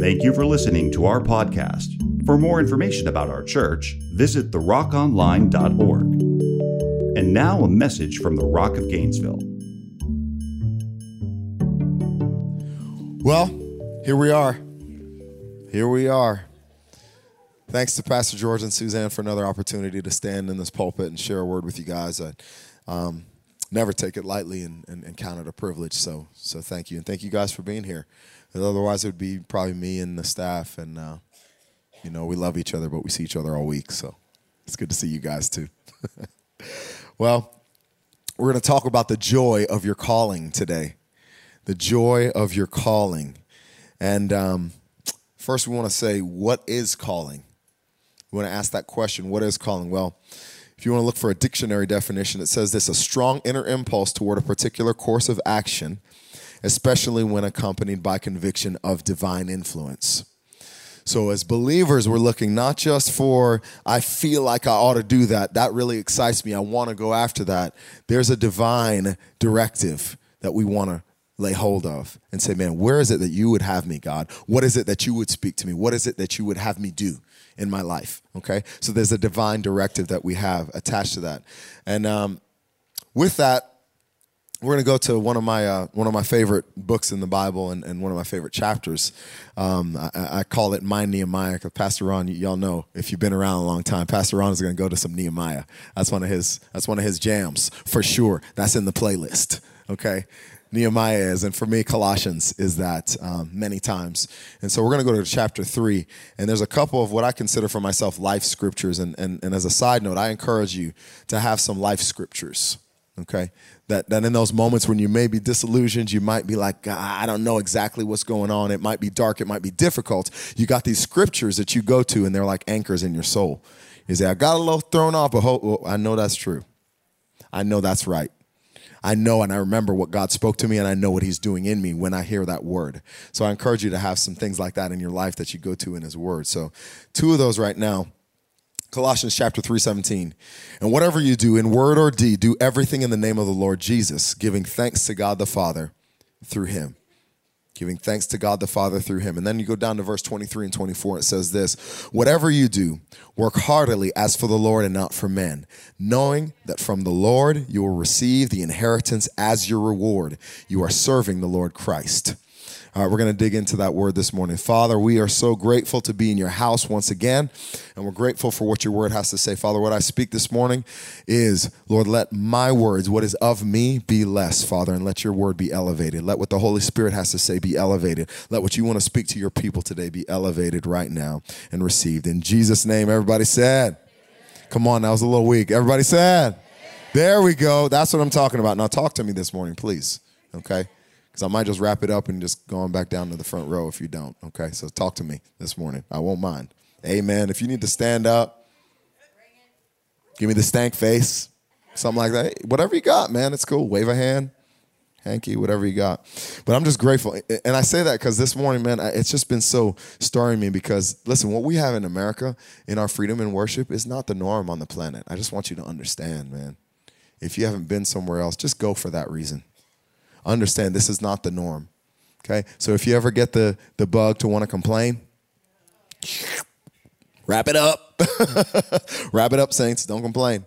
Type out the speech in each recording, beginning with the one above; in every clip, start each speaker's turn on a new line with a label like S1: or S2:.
S1: Thank you for listening to our podcast. For more information about our church, visit therockonline.org. And now a message from the Rock of Gainesville.
S2: Well, here we are. Here we are. Thanks to Pastor George and Suzanne for another opportunity to stand in this pulpit and share a word with you guys. I um, never take it lightly and, and, and count it a privilege. So, so thank you. And thank you guys for being here. Otherwise, it would be probably me and the staff. And, uh, you know, we love each other, but we see each other all week. So it's good to see you guys too. well, we're going to talk about the joy of your calling today. The joy of your calling. And um, first, we want to say, what is calling? We want to ask that question what is calling? Well, if you want to look for a dictionary definition, it says this a strong inner impulse toward a particular course of action especially when accompanied by conviction of divine influence. So, as believers, we're looking not just for, I feel like I ought to do that. That really excites me. I want to go after that. There's a divine directive that we want to lay hold of and say, man, where is it that you would have me, God? What is it that you would speak to me? What is it that you would have me do in my life? Okay. So, there's a divine directive that we have attached to that. And um, with that, we're going to go to one of my uh, one of my favorite books in the Bible and, and one of my favorite chapters. Um, I, I, call it my Nehemiah because Pastor Ron, y'all know if you've been around a long time, Pastor Ron is going to go to some Nehemiah. That's one of his that's one of his jams for sure. That's in the playlist. Okay, Nehemiah is, and for me, Colossians is that um, many times. And so we're going to go to chapter three, and there's a couple of what I consider for myself life scriptures. And, and, and as a side note, I encourage you to have some life scriptures okay that, that in those moments when you may be disillusioned you might be like ah, i don't know exactly what's going on it might be dark it might be difficult you got these scriptures that you go to and they're like anchors in your soul you say i got a little thrown off but well, i know that's true i know that's right I know and I remember what God spoke to me and I know what He's doing in me when I hear that word. So I encourage you to have some things like that in your life that you go to in His word. So, two of those right now. Colossians chapter 3 17. And whatever you do in word or deed, do everything in the name of the Lord Jesus, giving thanks to God the Father through him. Giving thanks to God the Father through him. And then you go down to verse 23 and 24. It says this Whatever you do, work heartily as for the Lord and not for men, knowing that from the Lord you will receive the inheritance as your reward. You are serving the Lord Christ. All right, we're going to dig into that word this morning. Father, we are so grateful to be in your house once again, and we're grateful for what your word has to say. Father, what I speak this morning is, Lord, let my words, what is of me, be less, Father, and let your word be elevated. Let what the Holy Spirit has to say be elevated. Let what you want to speak to your people today be elevated right now and received. In Jesus' name, everybody said, Come on, that was a little weak. Everybody said, There we go. That's what I'm talking about. Now, talk to me this morning, please. Okay? Because I might just wrap it up and just go on back down to the front row if you don't. Okay, so talk to me this morning. I won't mind. Amen. If you need to stand up, give me the stank face, something like that. Hey, whatever you got, man, it's cool. Wave a hand, hanky, whatever you got. But I'm just grateful. And I say that because this morning, man, it's just been so stirring me because, listen, what we have in America in our freedom and worship is not the norm on the planet. I just want you to understand, man. If you haven't been somewhere else, just go for that reason understand this is not the norm. Okay? So if you ever get the, the bug to want to complain, wrap it up. wrap it up, saints. Don't complain.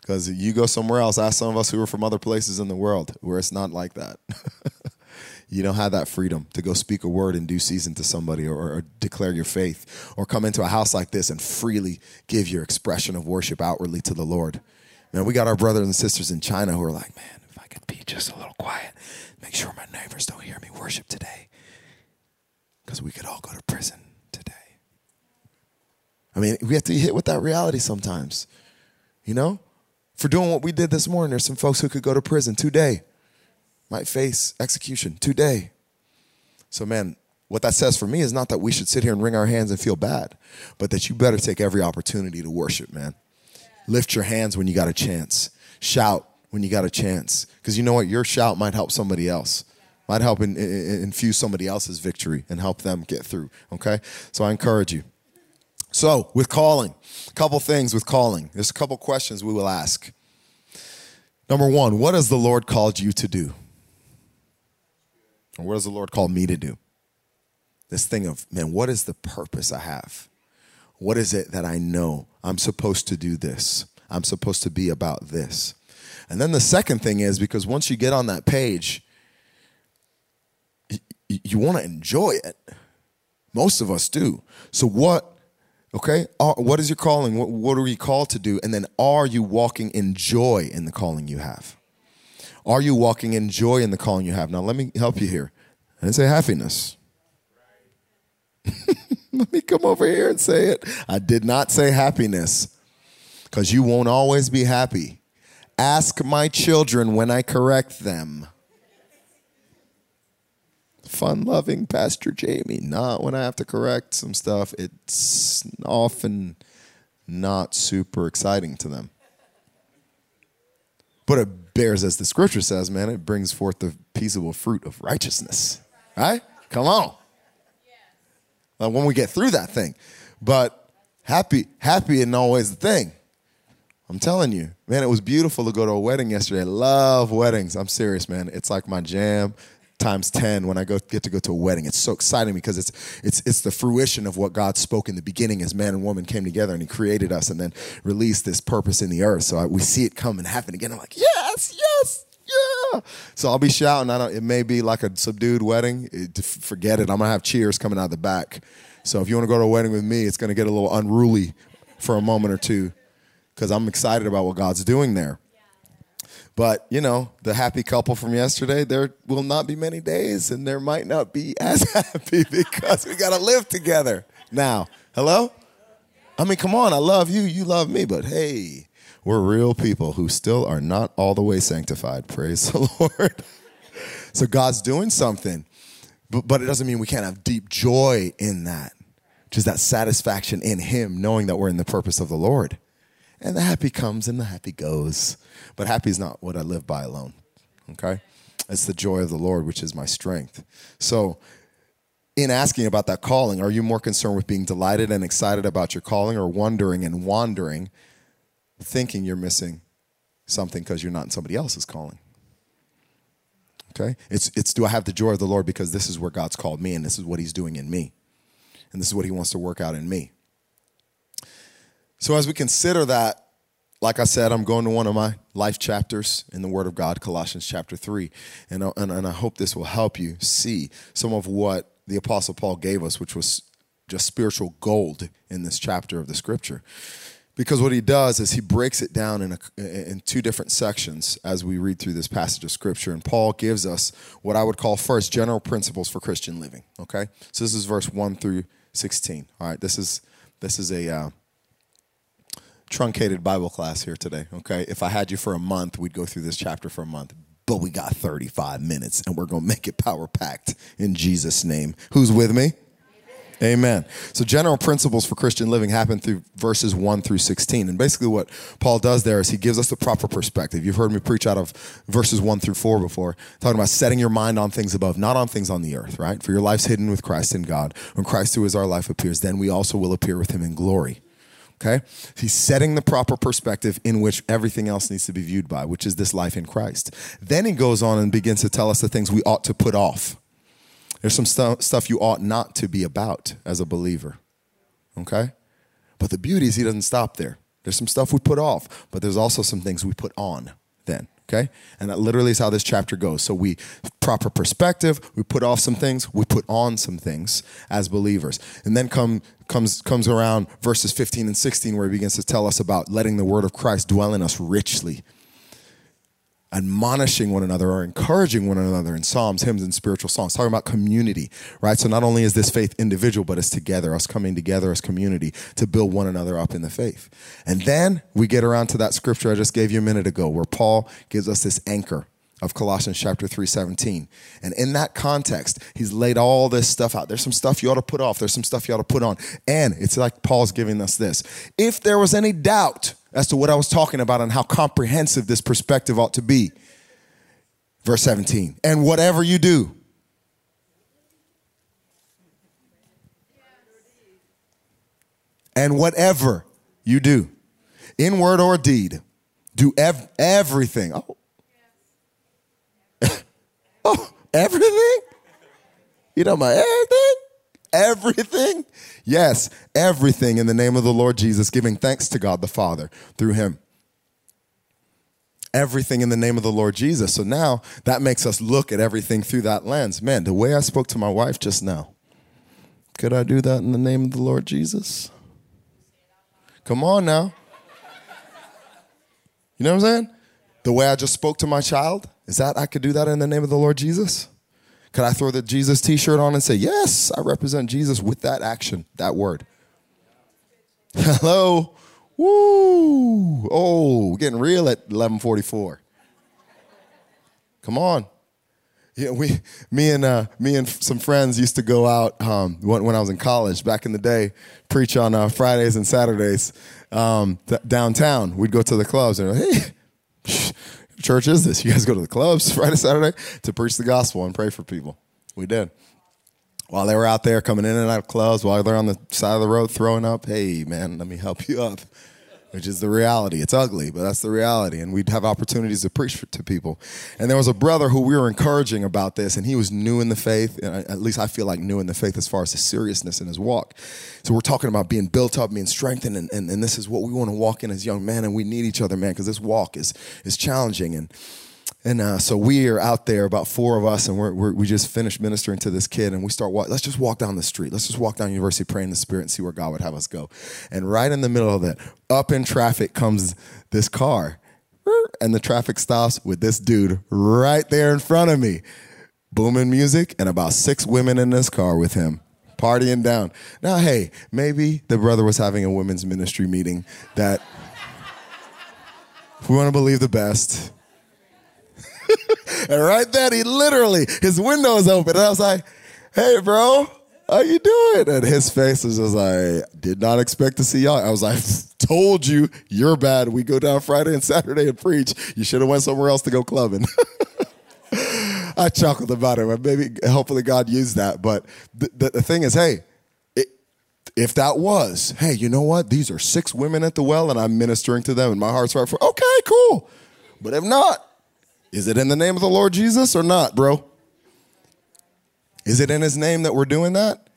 S2: Because you go somewhere else, ask some of us who are from other places in the world where it's not like that. you don't have that freedom to go speak a word in due season to somebody or, or, declare your faith or come into a house like this and freely give your expression of worship outwardly to the Lord. Man, we got our brothers and sisters in China who are like, man, just a little quiet, make sure my neighbors don't hear me worship today. Because we could all go to prison today. I mean, we have to hit with that reality sometimes. You know? For doing what we did this morning, there's some folks who could go to prison today, might face execution today. So, man, what that says for me is not that we should sit here and wring our hands and feel bad, but that you better take every opportunity to worship, man. Lift your hands when you got a chance. Shout when you got a chance. Because you know what? Your shout might help somebody else, might help in, in, infuse somebody else's victory and help them get through. Okay? So I encourage you. So, with calling, a couple things with calling. There's a couple questions we will ask. Number one, what has the Lord called you to do? Or what has the Lord called me to do? this thing of, man, what is the purpose I have? What is it that I know I'm supposed to do this? I'm supposed to be about this. And then the second thing is because once you get on that page, you, want to enjoy it. Most of us do. So, what, okay, uh, what is your calling? What, are you called to do? And then, are you walking in joy in the calling you have? Are you walking in joy in the calling you have? Now, let me help you here. I didn't say happiness. let me come over here and say it. I did not say happiness because you won't always be happy. Ask my children when I correct them. Fun loving Pastor Jamie. Not when I have to correct some stuff. It's often not super exciting to them. But it bears, as the scripture says, man, it brings forth the peaceable fruit of righteousness. Right? Come on. Uh, when we get through that thing. But happy, happy isn't always the thing. I'm telling you, man, it was beautiful to go to a wedding yesterday. I love weddings. I'm serious, man. It's like my jam times 10 when I go get to go to a wedding. It's so exciting because it's it's it's the fruition of what God spoke in the beginning as man and woman came together and he created us and then released this purpose in the earth. So I, we see it come and happen again. I'm like, "Yes, yes, yeah. So I'll be shouting. I don't it may be like a subdued wedding. It, forget it. I'm going to have cheers coming out of the back. So if you want to go to a wedding with me, it's going to get a little unruly for a moment or two because I'm excited about what God's doing there. But, you know, the happy couple from yesterday, there will not be many days and there might not be as happy because we got to live together now. Hello? I mean, come on, I love you, you love me, but hey, we're real people who still are not all the way sanctified. Praise the Lord. so God's doing something, but, but it doesn't mean we can't have deep joy in that, just that satisfaction in Him, knowing that we're in the purpose of the Lord. And the happy comes and the happy goes. But happy is not what I live by alone. Okay? It's the joy of the Lord, which is my strength. So, in asking about that calling, are you more concerned with being delighted and excited about your calling or wondering and wandering, thinking you're missing something because you're not in somebody else's calling? Okay? It's, it's do I have the joy of the Lord because this is where God's called me and this is what He's doing in me. And this is what He wants to work out in me. So, as we consider that, like I said, I'm going to one of my life chapters in the Word of God, Colossians chapter 3. And, and, and I hope this will help you see some of what the Apostle Paul gave us, which was just spiritual gold in this chapter of the Scripture. Because what he does is he breaks it down in, a, in two different sections as we read through this passage of Scripture. And Paul gives us what I would call first general principles for Christian living. Okay? So this is verse 1 through 16. All right? This is, this is a. Uh, truncated Bible class here today, okay? If I had you for a month, we'd go through this chapter for a month. But we got 35 minutes and we're going to make it power packed in Jesus' name. Who's with me? Amen. So, general principles for Christian living happen through verses 1 through 16. And basically, what Paul does there is he gives us the proper perspective. You've heard me preach out of verses 1 through 4 before, talking about setting your mind on things above, not on things on the earth, right? For your life's hidden with Christ in God. When Christ, who is our life, appears, then we also will appear with him in glory. Okay? He's setting the proper perspective in which everything else needs to be viewed by, which is this life in Christ. Then he goes on and begins to tell us the things we ought to put off. There's some stu- stuff you ought not to be about as a believer. Okay? But the beauty is he doesn't stop there. There's some stuff we put off, but there's also some things we put on okay? And that literally is how this chapter goes. So we proper perspective we put off some things we put on some things as believers. And then come comes comes around verses 15 and 16 where he begins to tell us about letting the word of christ dwell in us richly admonishing one another or encouraging one another in psalms hymns and spiritual songs talking about community right so not only is this faith individual but it's together us coming together as community to build one another up in the faith and then we get around to that scripture i just gave you a minute ago where paul gives us this anchor of Colossians chapter 3 17. And in that context, he's laid all this stuff out. There's some stuff you ought to put off, there's some stuff you ought to put on. And it's like Paul's giving us this. If there was any doubt as to what I was talking about and how comprehensive this perspective ought to be, verse 17, and whatever you do, and whatever you do, in word or deed, do ev- everything. Oh, Oh, everything? You know my everything? Everything? Yes, everything in the name of the Lord Jesus, giving thanks to God the Father through him. Everything in the name of the Lord Jesus. So now that makes us look at everything through that lens. Man, the way I spoke to my wife just now, could I do that in the name of the Lord Jesus? Come on now. You know what I'm saying? The way I just spoke to my child, is that I could do that in the name of the Lord Jesus? Could I throw the Jesus t shirt on and say, Yes, I represent Jesus with that action, that word? Hello? Woo! Oh, getting real at 1144. Come on. Yeah, we, me and uh, me and some friends used to go out um, when, when, I was in college back in the day, preach on uh, Fridays and Saturdays um, th- downtown. We'd go to the clubs and hey, church is this? You guys go to the clubs Friday, Saturday to preach the gospel and pray for people. We did. While they were out there coming in and out of clubs, while they're on the side of the road throwing up, hey, man, let me help you up which is the reality. It's ugly, but that's the reality. And we'd have opportunities to preach to people. And there was a brother who we were encouraging about this, and he was new in the faith. At least I feel like new in the faith as far as his seriousness in his walk. So we're talking about being built up, being strengthened, and, and, and this is what we want to walk in as young men. And we need each other, man, because this walk is is challenging. And and uh, so we are out there, about four of us, and we're, we're, we just finished ministering to this kid, and we start walk. Let's just walk down the street. Let's just walk down University, pray in the Spirit, and see where God would have us go. And right in the middle of that, up in traffic comes this car, and the traffic stops with this dude right there in front of me, booming music, and about six women in this car with him partying down. Now, hey, maybe the brother was having a women's ministry meeting that we want to believe the best and right then, he literally, his window was open. And I was like, hey, bro, how you doing? And his face was just like, did not expect to see y'all. I was like, told you, you're bad. We go down Friday and Saturday and preach. You should have went somewhere else to go clubbing. I chuckled about it. but Maybe, hopefully, God used that. But the, the, the thing is, hey, if that was, hey, you know what? These are six women at the well, and I'm ministering to them, and my heart's right for. Okay, cool. But if not, is it in the name of the Lord Jesus or not, bro? Is it in his name that we're doing that?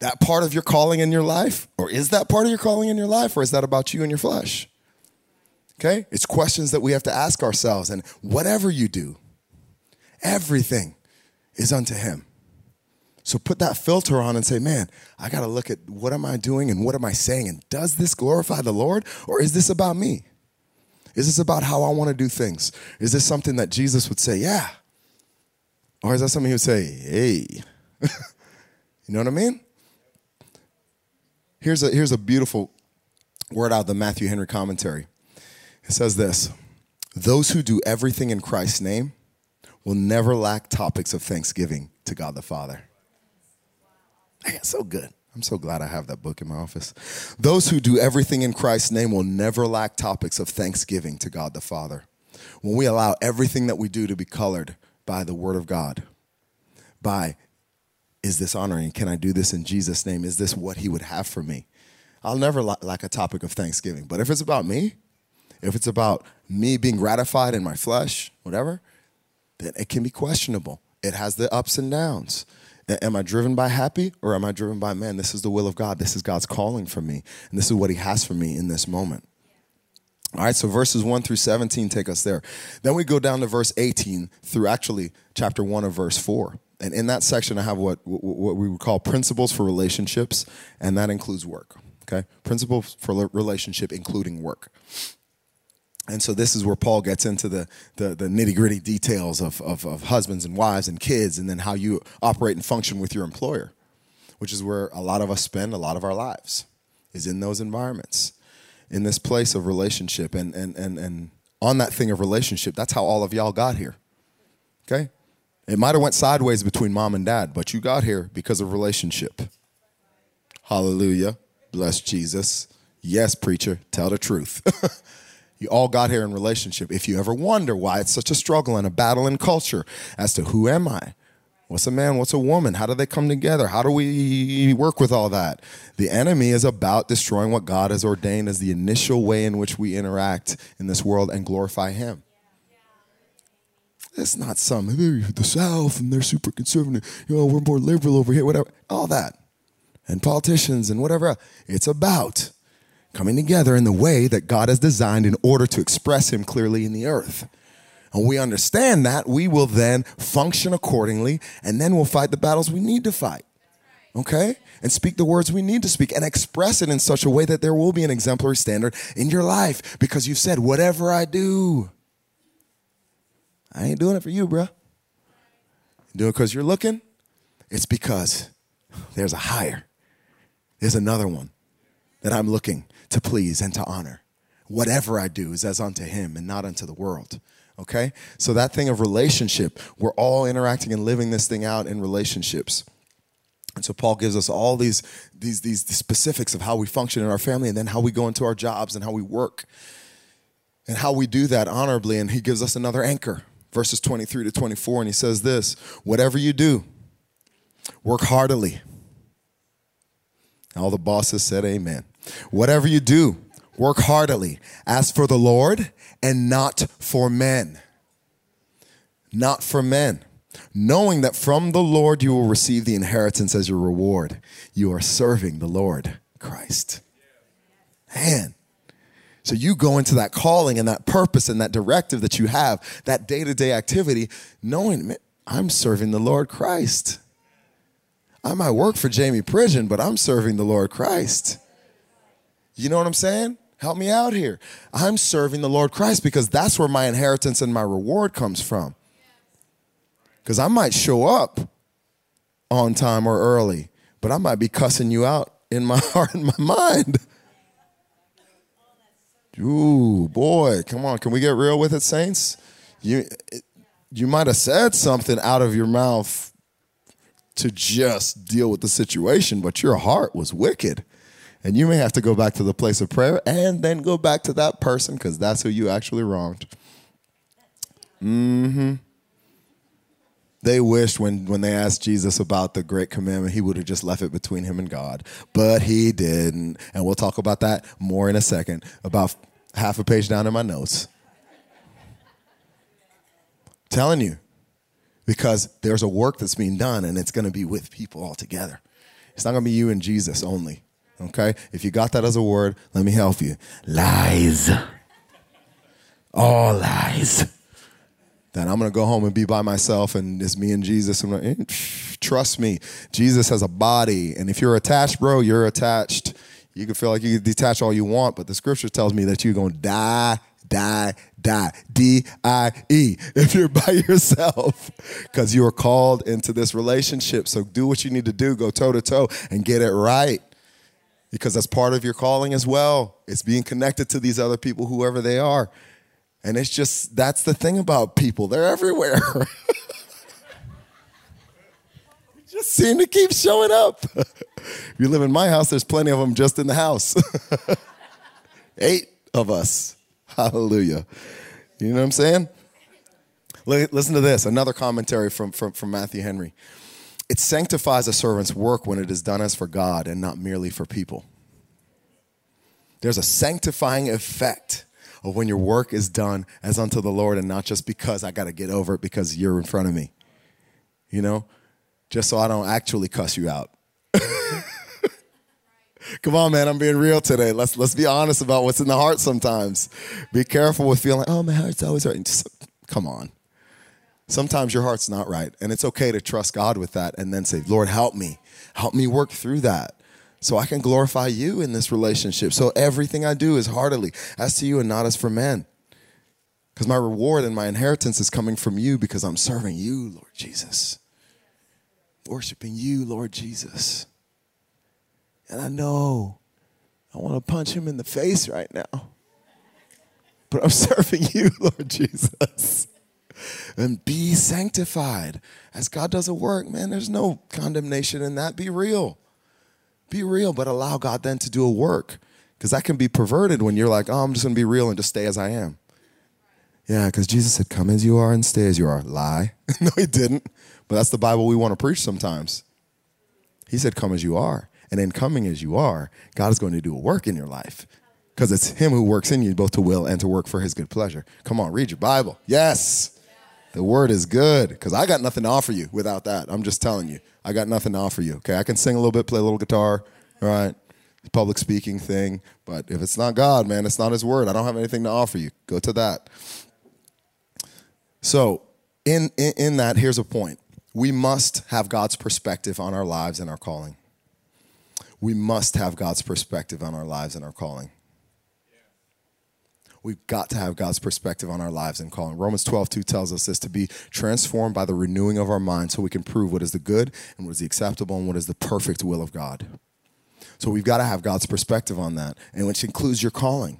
S2: That part of your calling in your life? Or is that part of your calling in your life? Or is that about you and your flesh? Okay? It's questions that we have to ask ourselves. And whatever you do, everything is unto him. So put that filter on and say, man, I got to look at what am I doing and what am I saying? And does this glorify the Lord or is this about me? Is this about how I want to do things? Is this something that Jesus would say, yeah? Or is that something he would say, hey? you know what I mean? Here's a, here's a beautiful word out of the Matthew Henry commentary. It says this Those who do everything in Christ's name will never lack topics of thanksgiving to God the Father. Man, so good. I'm so glad I have that book in my office. Those who do everything in Christ's name will never lack topics of thanksgiving to God the Father. When we allow everything that we do to be colored by the Word of God, by is this honoring? Can I do this in Jesus' name? Is this what He would have for me? I'll never lack a topic of thanksgiving. But if it's about me, if it's about me being gratified in my flesh, whatever, then it can be questionable. It has the ups and downs. Am I driven by happy or am I driven by, man, this is the will of God. This is God's calling for me. And this is what He has for me in this moment. All right, so verses 1 through 17 take us there. Then we go down to verse 18 through actually chapter 1 of verse 4. And in that section, I have what, what we would call principles for relationships, and that includes work. Okay? Principles for relationship, including work. And so this is where Paul gets into the, the, the nitty gritty details of, of, of, husbands and wives and kids, and then how you operate and function with your employer, which is where a lot of us spend a lot of our lives, is in those environments, in this place of relationship. And, and, and, and on that thing of relationship, that's how all of y'all got here. Okay? It might have went sideways between mom and dad, but you got here because of relationship. Hallelujah. Bless Jesus. Yes, preacher, tell the truth. You all got here in relationship. If you ever wonder why it's such a struggle and a battle in culture as to who am I? What's a man? What's a woman? How do they come together? How do we work with all that? The enemy is about destroying what God has ordained as the initial way in which we interact in this world and glorify Him. It's not some, the South and they're super conservative. You know, we're more liberal over here, whatever. All that. and politicians and whatever. It's about coming together in the way that God has designed in order to express Him clearly in the earth. And we understand that, we will then function accordingly, and then we'll fight the battles we need to fight. Okay? And speak the words we need to speak and express it in such a way that there will be an exemplary standard in your life because you've said, whatever I do, I ain't doing it for you. You do it because you're looking? It's because there's a higher. There's another one that I'm looking to please and to honor. Whatever I do is as unto him and not unto the world. Okay? So that thing of relationship, we're all interacting and living this thing out in relationships. And so Paul gives us all these, these, these specifics of how we function in our family and then how we go into our jobs and how we work and how we do that honorably. And he gives us another anchor, verses 23 to 24. And he says this Whatever you do, work heartily. All the bosses said amen. Whatever you do, work heartily, as for the Lord and not for men. Not for men. Knowing that from the Lord you will receive the inheritance as your reward. You are serving the Lord Christ. Man. So you go into that calling and that purpose and that directive that you have, that day to day activity, knowing I'm serving the Lord Christ. I might work for Jamie Pridgeon, but I'm serving the Lord Christ. You know what I'm saying? Help me out here. I'm serving the Lord Christ because that's where my inheritance and my reward comes from. Because I might show up on time or early, but I might be cussing you out in my heart and my mind. Ooh, boy, come on. Can we get real with it, saints? You, you might have said something out of your mouth to just deal with the situation, but your heart was wicked. And you may have to go back to the place of prayer and then go back to that person because that's who you actually wronged. Mm-hmm. They wished when, when they asked Jesus about the great commandment, he would have just left it between him and God. But he didn't. And we'll talk about that more in a second, about half a page down in my notes. telling you, because there's a work that's being done and it's going to be with people all together. It's not going to be you and Jesus only. Okay? If you got that as a word, let me help you. Lies. All lies. Then I'm going to go home and be by myself and it's me and Jesus. Like, eh, trust me, Jesus has a body. And if you're attached, bro, you're attached. You can feel like you can detach all you want, but the scripture tells me that you're going to die die, die. D I E. If you're by yourself, because you are called into this relationship. So do what you need to do, go toe to toe and get it right. Because that's part of your calling as well. It's being connected to these other people, whoever they are. And it's just, that's the thing about people, they're everywhere. just seem to keep showing up. if you live in my house, there's plenty of them just in the house. Eight of us. Hallelujah. You know what I'm saying? Listen to this another commentary from, from, from Matthew Henry. It sanctifies a servant's work when it is done as for God and not merely for people. There's a sanctifying effect of when your work is done as unto the Lord and not just because I got to get over it because you're in front of me. You know, just so I don't actually cuss you out. Come on, man, I'm being real today. Let's let's be honest about what's in the heart sometimes. Be careful with feeling, oh, my heart's always hurting. Just, come on. Sometimes your heart's not right, and it's okay to trust God with that and then say, Lord, help me. Help me work through that so I can glorify you in this relationship. So everything I do is heartily as to you and not as for men. Because my reward and my inheritance is coming from you because I'm serving you, Lord Jesus. Worshiping you, Lord Jesus. And I know I want to punch him in the face right now. But I'm serving you, Lord Jesus. And be sanctified. As God does a work, man, there's no condemnation in that. Be real. Be real, but allow God then to do a work. Because that can be perverted when you're like, oh, I'm just going to be real and just stay as I am. Yeah, because Jesus said, come as you are and stay as you are. Lie. no, he didn't. But that's the Bible we want to preach sometimes. He said, come as you are. And in coming as you are, God is going to do a work in your life because it's Him who works in you both to will and to work for His good pleasure. Come on, read your Bible. Yes. The word is good because I got nothing to offer you without that. I'm just telling you. I got nothing to offer you. Okay. I can sing a little bit, play a little guitar. All right. Public speaking thing. But if it's not God, man, it's not his word. I don't have anything to offer you. Go to that. So, in, in, in that, here's a point we must have God's perspective on our lives and our calling. We must have God's perspective on our lives and our calling. We've got to have God's perspective on our lives and calling. Romans 12, 2 tells us this to be transformed by the renewing of our mind so we can prove what is the good and what is the acceptable and what is the perfect will of God. So we've got to have God's perspective on that, and which includes your calling.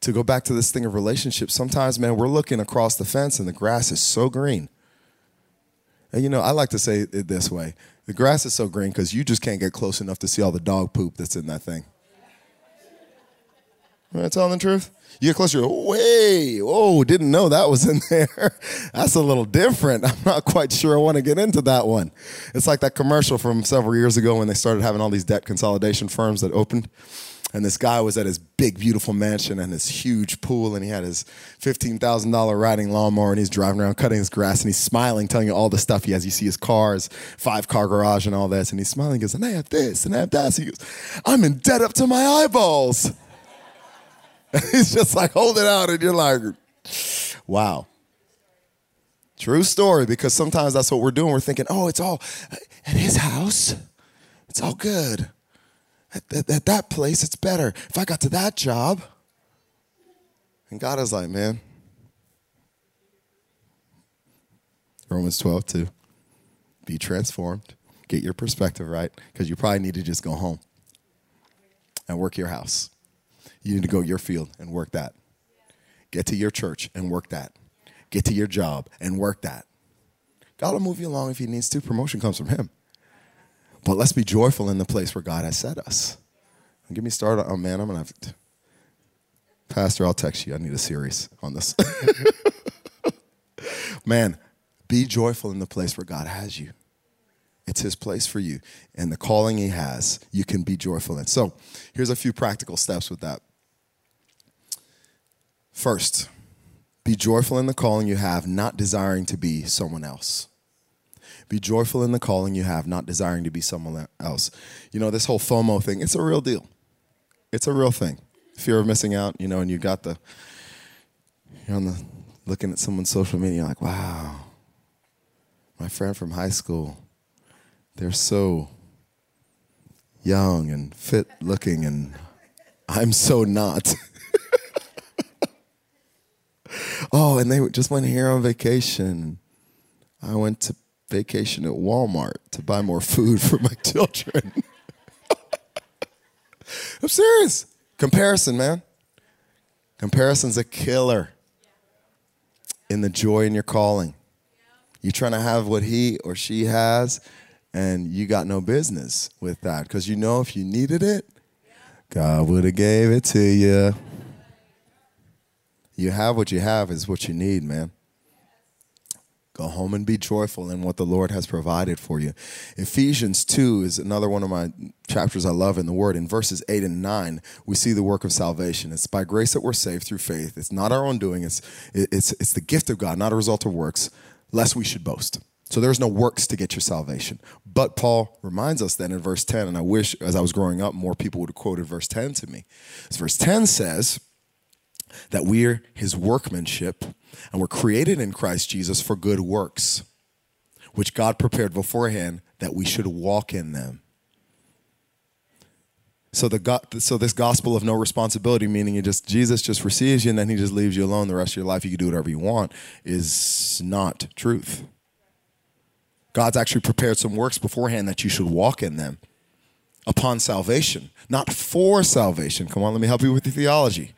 S2: To go back to this thing of relationships, sometimes, man, we're looking across the fence and the grass is so green. And you know, I like to say it this way the grass is so green because you just can't get close enough to see all the dog poop that's in that thing. Am I telling the truth? You get closer, way, oh, didn't know that was in there. That's a little different. I'm not quite sure I want to get into that one. It's like that commercial from several years ago when they started having all these debt consolidation firms that opened. And this guy was at his big, beautiful mansion and his huge pool, and he had his $15,000 riding lawnmower, and he's driving around cutting his grass, and he's smiling, telling you all the stuff he has. You see his cars, five car garage, and all this, and he's smiling. He goes, and I have this, and I have that. So he goes, I'm in debt up to my eyeballs. he's just like hold it out, and you're like, wow. True story, because sometimes that's what we're doing. We're thinking, oh, it's all at his house. It's all good. At, at, at that place, it's better. If I got to that job. And God is like, man, Romans 12, 2. Be transformed. Get your perspective right, because you probably need to just go home and work your house. You need to go your field and work that. Get to your church and work that. Get to your job and work that. God will move you along if He needs to. Promotion comes from Him. But let's be joyful in the place where God has set us. Don't get me started. Oh, man, I'm going to have to. Pastor, I'll text you. I need a series on this. man, be joyful in the place where God has you. It's His place for you. And the calling He has, you can be joyful in. So here's a few practical steps with that. First, be joyful in the calling you have, not desiring to be someone else. Be joyful in the calling you have, not desiring to be someone else. You know, this whole FOMO thing, it's a real deal. It's a real thing. Fear of missing out, you know, and you got the, you're on the, looking at someone's social media, like, wow, my friend from high school, they're so young and fit looking, and I'm so not. oh, and they just went here on vacation. I went to vacation at Walmart to buy more food for my children. I'm serious. Comparison, man. Comparison's a killer in the joy in your calling. You're trying to have what he or she has, and you got no business with that because you know if you needed it, God would have gave it to you. You have what you have is what you need, man. Go home and be joyful in what the Lord has provided for you. Ephesians 2 is another one of my chapters I love in the Word. In verses 8 and 9, we see the work of salvation. It's by grace that we're saved through faith. It's not our own doing, it's, it's, it's the gift of God, not a result of works, lest we should boast. So there's no works to get your salvation. But Paul reminds us then in verse 10, and I wish as I was growing up, more people would have quoted verse 10 to me. verse 10 says that we're his workmanship and we're created in Christ Jesus for good works, which God prepared beforehand that we should walk in them. So the so this gospel of no responsibility, meaning you just Jesus just receives you and then he just leaves you alone the rest of your life. You can do whatever you want, is not truth. God's actually prepared some works beforehand that you should walk in them upon salvation, not for salvation. Come on, let me help you with the theology.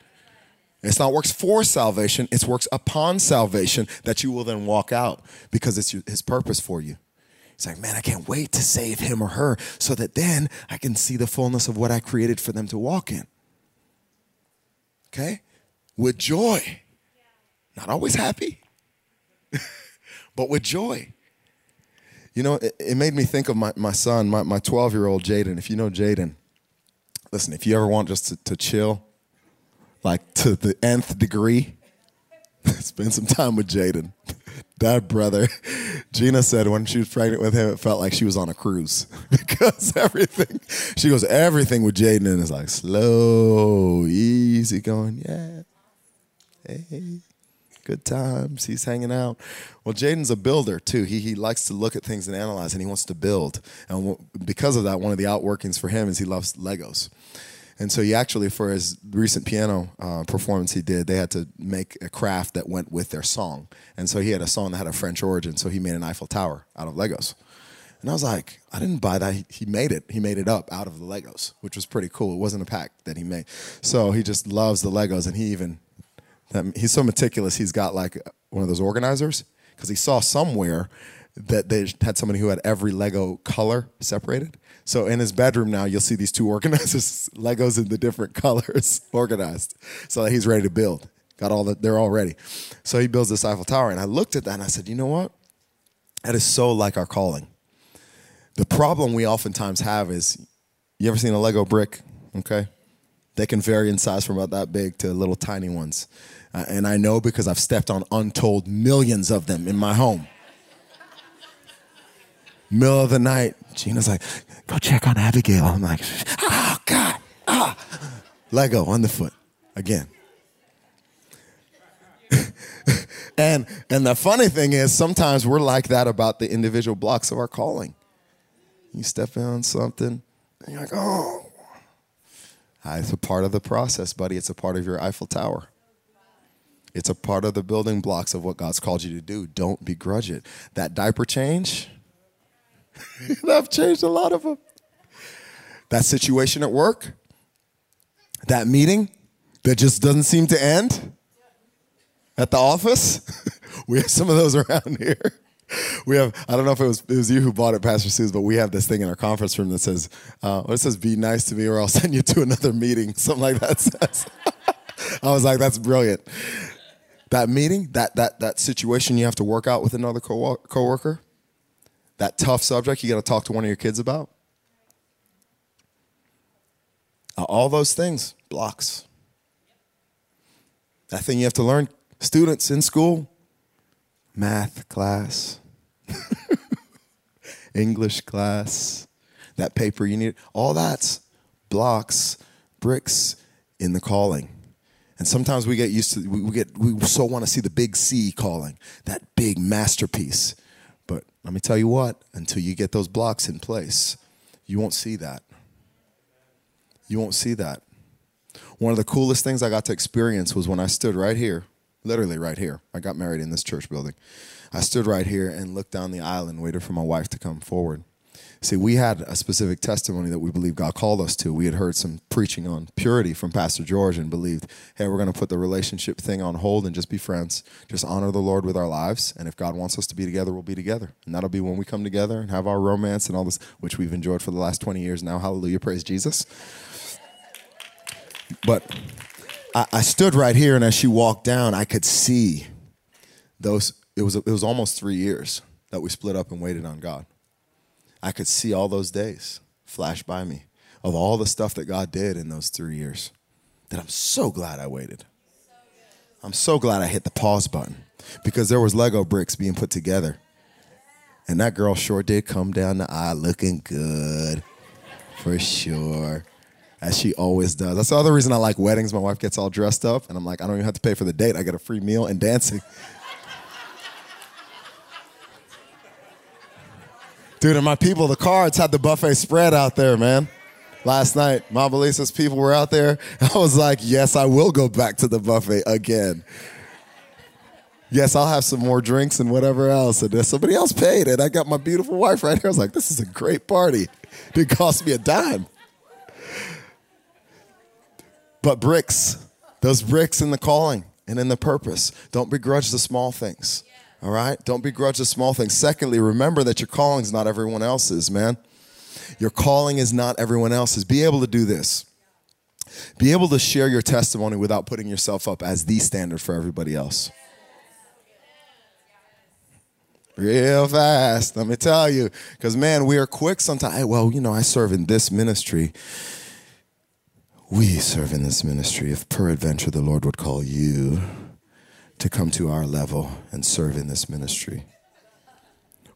S2: It's not works for salvation, it's works upon salvation that you will then walk out because it's his purpose for you. He's like, man, I can't wait to save him or her so that then I can see the fullness of what I created for them to walk in. Okay? With joy. Not always happy, but with joy. You know, it, it, made me think of my, my son, my 12 year old Jaden. If you know Jaden, listen, if you ever want just to, to chill, like to the nth degree, spend some time with Jaden. that brother, Gina said when she was pregnant with him, it felt like she was on a cruise because everything, she goes, everything with Jaden is like slow, easy going. Yeah. Hey, good times. He's hanging out. Well, Jaden's a builder too. He, he likes to look at things and analyze and he wants to build. And because of that, one of the outworkings for him is he loves Legos. And so he actually, for his recent piano uh, performance he did, they had to make a craft that went with their song. And so he had a song that had a French origin. So he made an Eiffel Tower out of Legos. And I was like, I didn't buy that. He, he made it. He made it up out of the Legos, which was pretty cool. It wasn't a pack that he made. So he just loves the Legos. And he even, he's so meticulous, he's got like one of those organizers because he saw somewhere that they had somebody who had every Lego color separated. So in his bedroom now, you'll see these two organizers, Legos in the different colors, organized. So that he's ready to build. Got all that, they're all ready. So he builds this Eiffel Tower. And I looked at that and I said, you know what? That is so like our calling. The problem we oftentimes have is you ever seen a Lego brick? Okay. They can vary in size from about that big to little tiny ones. Uh, and I know because I've stepped on untold millions of them in my home middle of the night. Gina's like, go check on Abigail. I'm like, oh, God. Ah. Lego on the foot again. and and the funny thing is sometimes we're like that about the individual blocks of our calling. You step on something and you're like, oh. Ah, it's a part of the process, buddy. It's a part of your Eiffel Tower. It's a part of the building blocks of what God's called you to do. Don't begrudge it. That diaper change, I've changed a lot of them. That situation at work, that meeting that just doesn't seem to end at the office. we have some of those around here. We have, I don't know if it was, it was you who bought it, Pastor Suze, but we have this thing in our conference room that says, uh, it says, be nice to me or I'll send you to another meeting. Something like that says. I was like, that's brilliant. That meeting, that, that, that situation you have to work out with another co- coworker, that tough subject you got to talk to one of your kids about. All those things, blocks. That thing you have to learn, students in school, math class, English class, that paper you need, all that's blocks, bricks in the calling. And sometimes we get used to, we get, we so want to see the big C calling, that big masterpiece. But let me tell you what, until you get those blocks in place, you won't see that. You won't see that. One of the coolest things I got to experience was when I stood right here, literally right here. I got married in this church building. I stood right here and looked down the aisle and waited for my wife to come forward. See, we had a specific testimony that we believe God called us to. We had heard some preaching on purity from Pastor George and believed, hey, we're going to put the relationship thing on hold and just be friends. Just honor the Lord with our lives. And if God wants us to be together, we'll be together. And that'll be when we come together and have our romance and all this, which we've enjoyed for the last 20 years now. Hallelujah. Praise Jesus. But I, I stood right here, and as she walked down, I could see those. It was, it was almost three years that we split up and waited on God. I could see all those days flash by me of all the stuff that God did in those three years. That I'm so glad I waited. I'm so glad I hit the pause button because there was Lego bricks being put together. And that girl sure did come down the aisle looking good for sure. As she always does. That's the other reason I like weddings. My wife gets all dressed up, and I'm like, I don't even have to pay for the date. I get a free meal and dancing. Dude, and my people, the cards had the buffet spread out there, man. Last night, Mama Lisa's people were out there. I was like, yes, I will go back to the buffet again. Yes, I'll have some more drinks and whatever else. And somebody else paid, and I got my beautiful wife right here. I was like, this is a great party. It didn't cost me a dime. But bricks, those bricks in the calling and in the purpose. Don't begrudge the small things. All right? Don't begrudge the small things. Secondly, remember that your calling is not everyone else's, man. Your calling is not everyone else's. Be able to do this. Be able to share your testimony without putting yourself up as the standard for everybody else. Real fast, let me tell you. Because, man, we are quick sometimes. Well, you know, I serve in this ministry. We serve in this ministry. If peradventure the Lord would call you to come to our level and serve in this ministry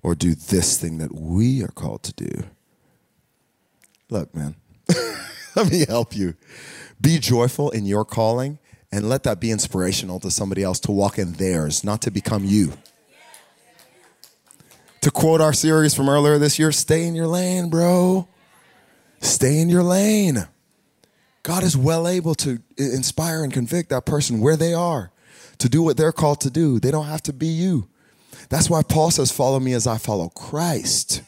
S2: or do this thing that we are called to do. Look, man, let me help you. Be joyful in your calling and let that be inspirational to somebody else to walk in theirs, not to become you. To quote our series from earlier this year, stay in your lane, bro. Stay in your lane. God is well able to inspire and convict that person where they are to do what they're called to do. They don't have to be you. That's why Paul says, Follow me as I follow Christ.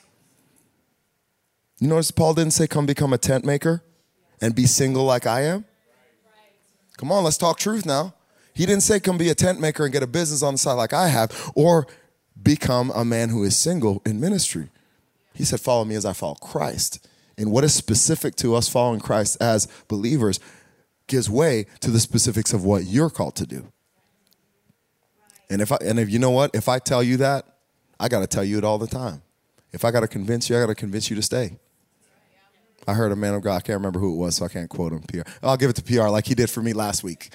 S2: You notice Paul didn't say, Come become a tent maker and be single like I am? Come on, let's talk truth now. He didn't say, Come be a tent maker and get a business on the side like I have, or become a man who is single in ministry. He said, Follow me as I follow Christ and what is specific to us following Christ as believers gives way to the specifics of what you're called to do. And if I and if you know what, if I tell you that, I got to tell you it all the time. If I got to convince you, I got to convince you to stay. I heard a man of God, I can't remember who it was, so I can't quote him. PR. I'll give it to PR like he did for me last week.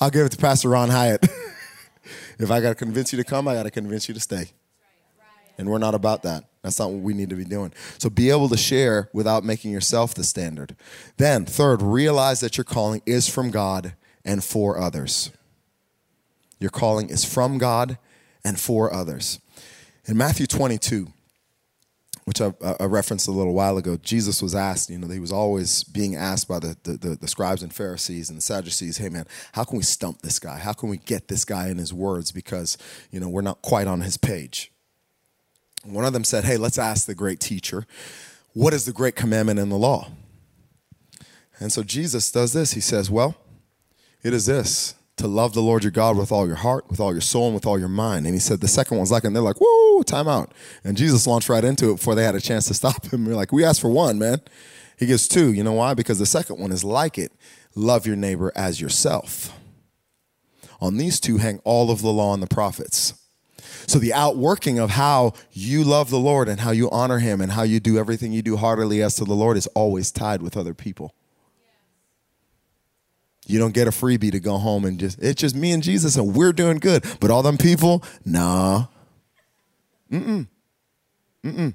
S2: I'll give it to Pastor Ron Hyatt. if I got to convince you to come, I got to convince you to stay. And we're not about that. That's not what we need to be doing. So be able to share without making yourself the standard. Then, third, realize that your calling is from God and for others. Your calling is from God and for others. In Matthew 22, which I, I, referenced a little while ago, Jesus was asked, you know, he was always being asked by the, the, the, the, scribes and Pharisees and the Sadducees, hey man, how can we stump this guy? How can we get this guy in his words? Because, you know, we're not quite on his page. One of them said, Hey, let's ask the great teacher, what is the great commandment in the law? And so Jesus does this. He says, Well, it is this to love the Lord your God with all your heart, with all your soul, and with all your mind. And he said the second one's like, and they're like, whoa, time out. And Jesus launched right into it before they had a chance to stop him. We're like, we asked for one, man. He gives two. You know why? Because the second one is like it love your neighbor as yourself. On these two hang all of the law and the prophets. So the outworking of how you love the Lord and how you honor him and how you do everything you do heartily as to the Lord is always tied with other people. You don't get a freebie to go home and just, it's just me and Jesus and we're doing good. But all them people, nah. Mm-mm. Mm-mm.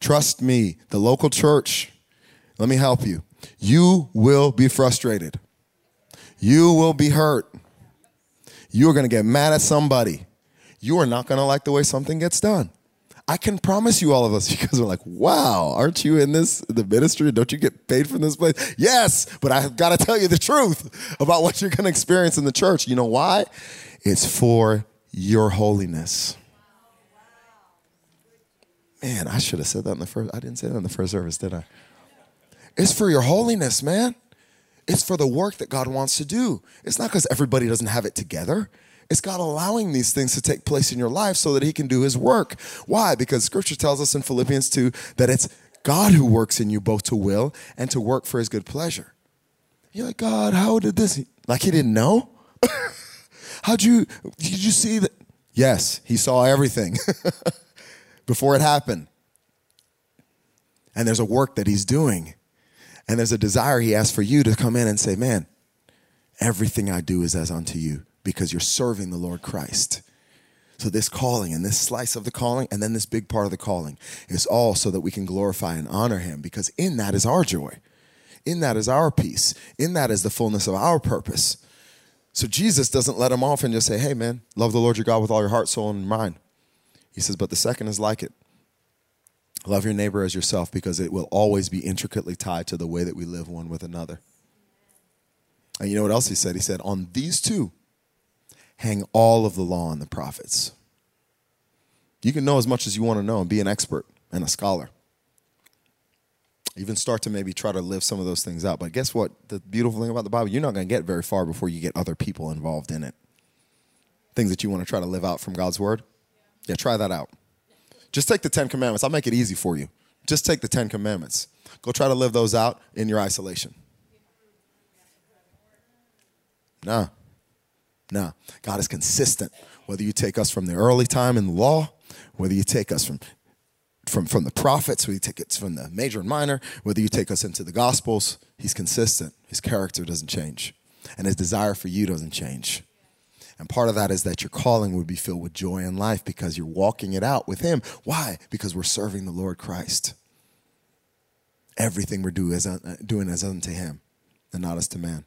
S2: Trust me, the local church, let me help you. You will be frustrated. You will be hurt. You're going to get mad at somebody you are not going to like the way something gets done. I can promise you all of us because we're like, wow, aren't you in this the ministry? Don't you get paid from this place? Yes, but I've got to tell you the truth about what you're going to experience in the church. You know why? It's for your holiness. Man, I should have said that in the first. I didn't say that in the first service, did I? It's for your holiness, man. It's for the work that God wants to do. It's not because everybody doesn't have it together. It's God allowing these things to take place in your life so that He can do His work. Why? Because Scripture tells us in Philippians 2 that it's God who works in you both to will and to work for His good pleasure. You're like, God, how did this? Like He didn't know? How'd you, did you see that? Yes, He saw everything before it happened. And there's a work that He's doing. And there's a desire He has for you to come in and say, man, everything I do is as unto you because you're serving the Lord Christ. So, this calling and this slice of the calling, and then this big part of the calling is all so that we can glorify and honor Him because in that is our joy. In that is our peace. In that is the fullness of our purpose. So, Jesus doesn't let him off and just say, hey, man, love the Lord your God with all your heart, soul, and mind. He says, but the second is like it. Love your neighbor as yourself because it will always be intricately tied to the way that we live one with another. And you know what else he said? He said, on these two, hang all of the law and the prophets. You can know as much as you want to know and be an expert and a scholar. Even start to maybe try to live some of those things out. But guess what? The beautiful thing about the Bible, you're not going to get very far before you get other people involved in it. Things that you want to try to live out from God's word. Yeah, try that out. Just take the Ten Commandments. I'll make it easy for you. Just take the Ten Commandments. Go try to live those out in your isolation. Nah. No, God is consistent. Whether you take us from the early time in the law, whether you take us from from, from the prophets, whether you take it from the major and minor, whether you take us into the gospels, he's consistent. His character doesn't change. And his desire for you doesn't change. And part of that is that your calling would be filled with joy in life because you're walking it out with Him. Why? Because we're serving the Lord Christ. Everything we're do is, uh, doing is unto Him and not as to man.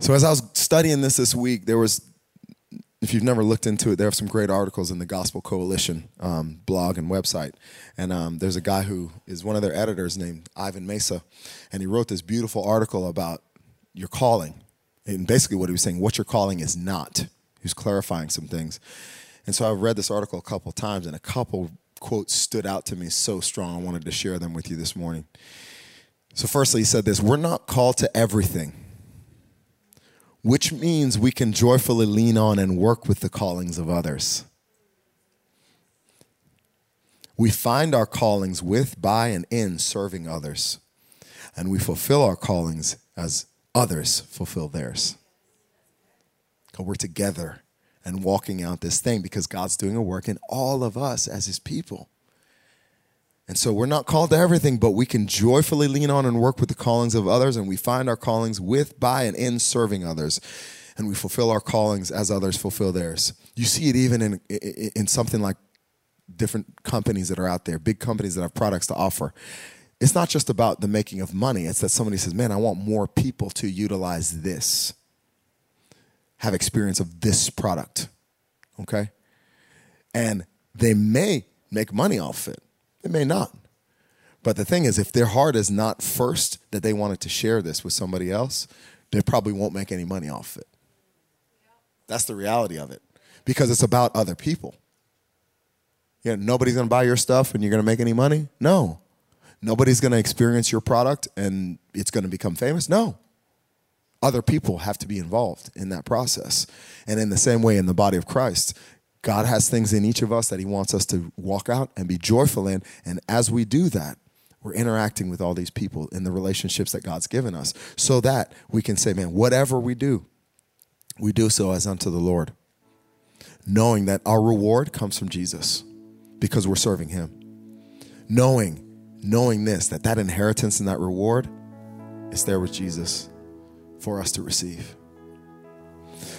S2: So as I was studying this this week, there was if you've never looked into it, there are some great articles in the Gospel Coalition um, blog and website. And um, there's a guy who is one of their editors named Ivan Mesa, and he wrote this beautiful article about your calling. And basically, what he was saying, what your calling is not. He was clarifying some things. And so I've read this article a couple times, and a couple quotes stood out to me so strong. I wanted to share them with you this morning. So, firstly, he said this We're not called to everything which means we can joyfully lean on and work with the callings of others. We find our callings with, by, and in serving others, and we fulfill our callings as others fulfill theirs. We're together and walking out this thing because God's doing a work in all of us as His people. And so we're not called to everything, but we can joyfully lean on and work with the callings of others, and we find our callings with, by, and in serving others. And we fulfill our callings as others fulfill theirs. You see it even in, in something like different companies that are out there, big companies that have products to offer. It's not just about the making of money, it's that somebody says, Man, I want more people to utilize this, have experience of this product. Okay? And they may make money off it it may not. But the thing is, if their heart is not first that they wanted to share this with somebody else, they probably won't make any money off it. That's the reality of it because it's about other people. You know, nobody's going to buy your stuff and you're going to make any money? No. Nobody's going to experience your product and it's going to become famous? No. Other people have to be involved in that process. And in the same way, in the body of Christ, God has things in each of us that He wants us to walk out and be joyful in. And as we do that, we're interacting with all these people in the relationships that God's given us so that we can say, man, whatever we do, we do so as unto the Lord, knowing that our reward comes from Jesus because we're serving Him. Knowing, knowing this, that that inheritance and that reward is there with Jesus for us to receive.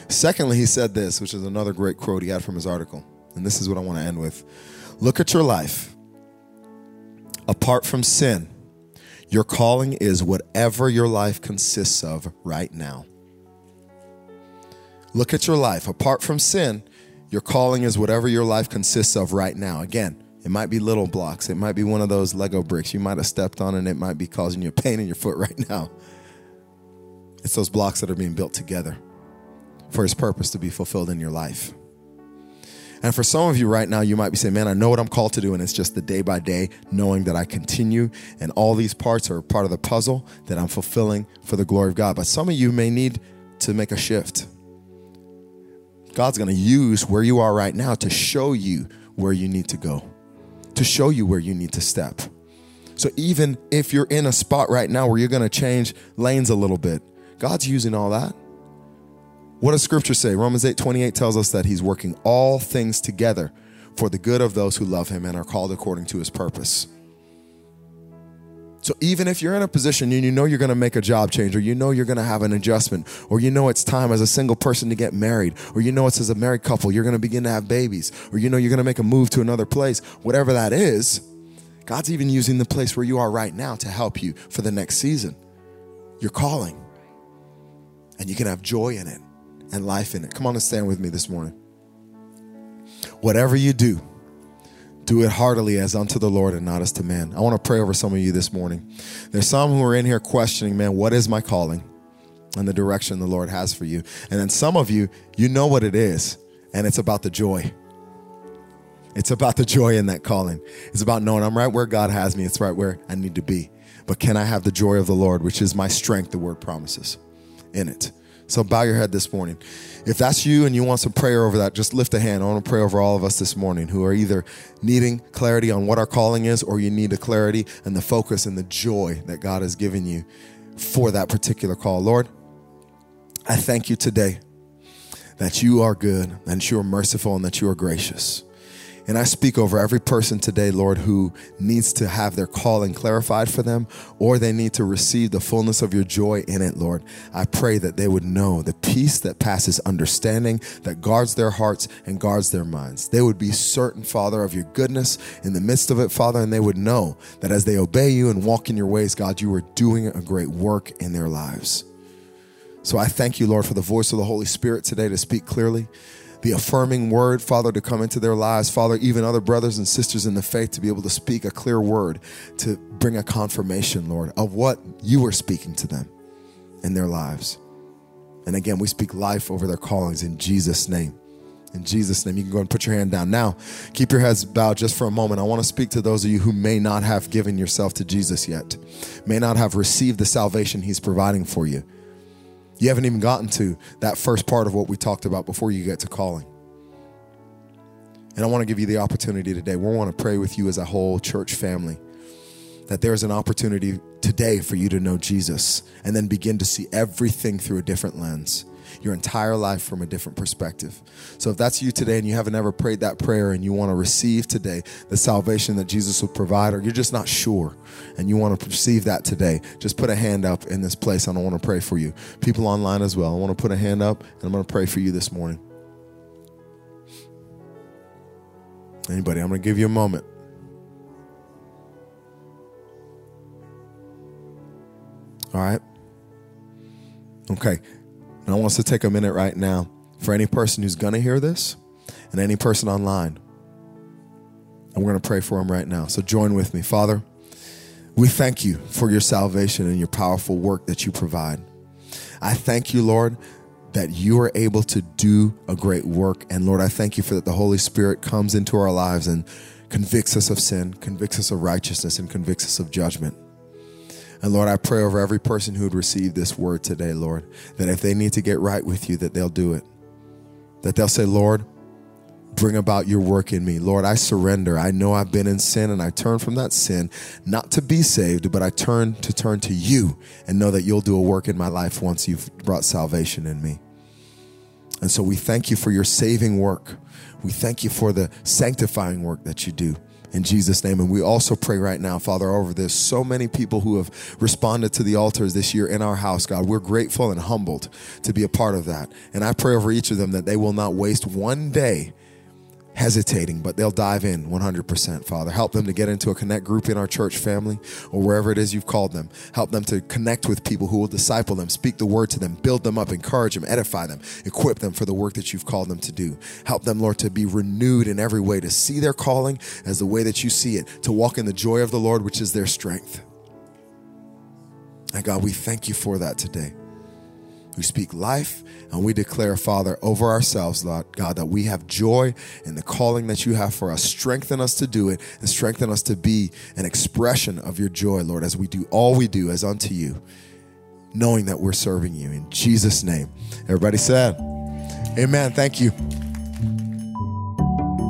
S2: Secondly, he said this, which is another great quote he had from his article. And this is what I want to end with. Look at your life. Apart from sin, your calling is whatever your life consists of right now. Look at your life. Apart from sin, your calling is whatever your life consists of right now. Again, it might be little blocks. It might be one of those Lego bricks you might have stepped on and it might be causing you pain in your foot right now. It's those blocks that are being built together for his purpose to be fulfilled in your life. And for some of you right now, you might be saying, Man, I know what I'm called to do, and it's just the day by day knowing that I continue, and all these parts are part of the puzzle that I'm fulfilling for the glory of God. But some of you may need to make a shift. God's going to use where you are right now to show you where you need to go, to show you where you need to step. So even if you're in a spot right now where you're going to change lanes a little bit, God's using all that what does scripture say? Romans 8 28 tells us that he's working all things together for the good of those who love him and are called according to his purpose. So even if you're in a position and you know you're going to make a job change, or you know you're going to have an adjustment, or you know it's time as a single person to get married, or you know it's as a married couple you're going to begin to have babies, or you know you're going to make a move to another place, whatever that is, God's even using the place where you are right now to help you for the next season. You're calling, and you can have joy in it and life in it. Come on and stand with me this morning. Whatever you do, do it heartily as unto the Lord and not as to man. I want to pray over some of you this morning. There's some who are in here questioning, man, what is my calling and the direction the Lord has for you? And then some of you, you know what it is, and it's about the joy. It's about the joy in that calling. It's about knowing I'm right where God has me, it's right where I need to be. But can I have the joy of the Lord, which is my strength, the word promises in it? So bow your head this morning. If that's you and you want some prayer over that, just lift a hand. I want to pray over all of us this morning who are either needing clarity on what our calling is or you need the clarity and the focus and the joy that God has given you for that particular call. Lord, I thank you today that you are good and that you are merciful and that you are gracious. And I speak over every person today, Lord, who needs to have their calling clarified for them or they need to receive the fullness of your joy in it, Lord. I pray that they would know the peace that passes understanding, that guards their hearts and guards their minds. They would be certain, Father, of your goodness in the midst of it, Father, and they would know that as they obey you and walk in your ways, God, you are doing a great work in their lives. So I thank you, Lord, for the voice of the Holy Spirit today to speak clearly the affirming word, Father, to come into their lives. Father, even other brothers and sisters in the faith to be able to speak a clear word, to bring a confirmation, Lord, of what you are speaking to them in their lives. And again, we speak life over their callings in Jesus' name. In Jesus' name, you can go and put your hand down. Now, keep your heads bowed just for a moment. I want to speak to those of you who may not have given yourself to Jesus yet, may not have received the salvation he's providing for you. You haven't even gotten to that first part of what we talked about before you get to calling. And I want to give you the opportunity today. We want to pray with you as a whole church family that there's an opportunity today for you to know Jesus and then begin to see everything through a different lens your entire life from a different perspective. So if that's you today and you haven't ever prayed that prayer and you want to receive today the salvation that Jesus will provide, or you're just not sure and you want to receive that today, just put a hand up in this place I don't want to pray for you. People online as well, I want to put a hand up and I'm going to pray for you this morning. Anybody, I'm going to give you a moment. All right. Okay. And I want us to take a minute right now for any person who's going to hear this and any person online. And we're going to pray for them right now. So join with me. Father, we thank you for your salvation and your powerful work that you provide. I thank you, Lord, that you are able to do a great work. And Lord, I thank you for that the Holy Spirit comes into our lives and convicts us of sin, convicts us of righteousness, and convicts us of judgment. And Lord, I pray over every person who would receive this word today, Lord, that if they need to get right with you, that they'll do it. That they'll say, Lord, bring about your work in me. Lord, I surrender. I know I've been in sin and I turn from that sin, not to be saved, but I turn to turn to you and know that you'll do a work in my life once you've brought salvation in me. And so we thank you for your saving work. We thank you for the sanctifying work that you do in Jesus' name. And we also pray right now, Father, over this. So many people who have responded to the altars this year in our house, God. We're grateful and humbled to be a part of that. And I pray over each of them that they will not waste one day hesitating, but they'll dive in 100%, Father. Help them to get into a connect group in our church family or wherever it is you've called them. Help them to connect with people who will disciple them, speak the word to them, build them up, encourage them, edify them, equip them for the work that you've called them to do. Help them, Lord, to be renewed in every way, to see their calling as the way that you see it, to walk in the joy of the Lord, which is their strength. And God, we thank you for that today. We speak life and we declare, Father, over ourselves, Lord God, that we have joy in the calling that you have for us. Strengthen us to do it and strengthen us to be an expression of your joy, Lord, as we do all we do as unto you, knowing that we're serving you. In Jesus' name. Everybody said, Amen. Thank you.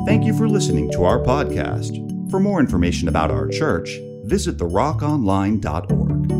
S1: Thank you for listening to our podcast. For more information about our church, visit therockonline.org.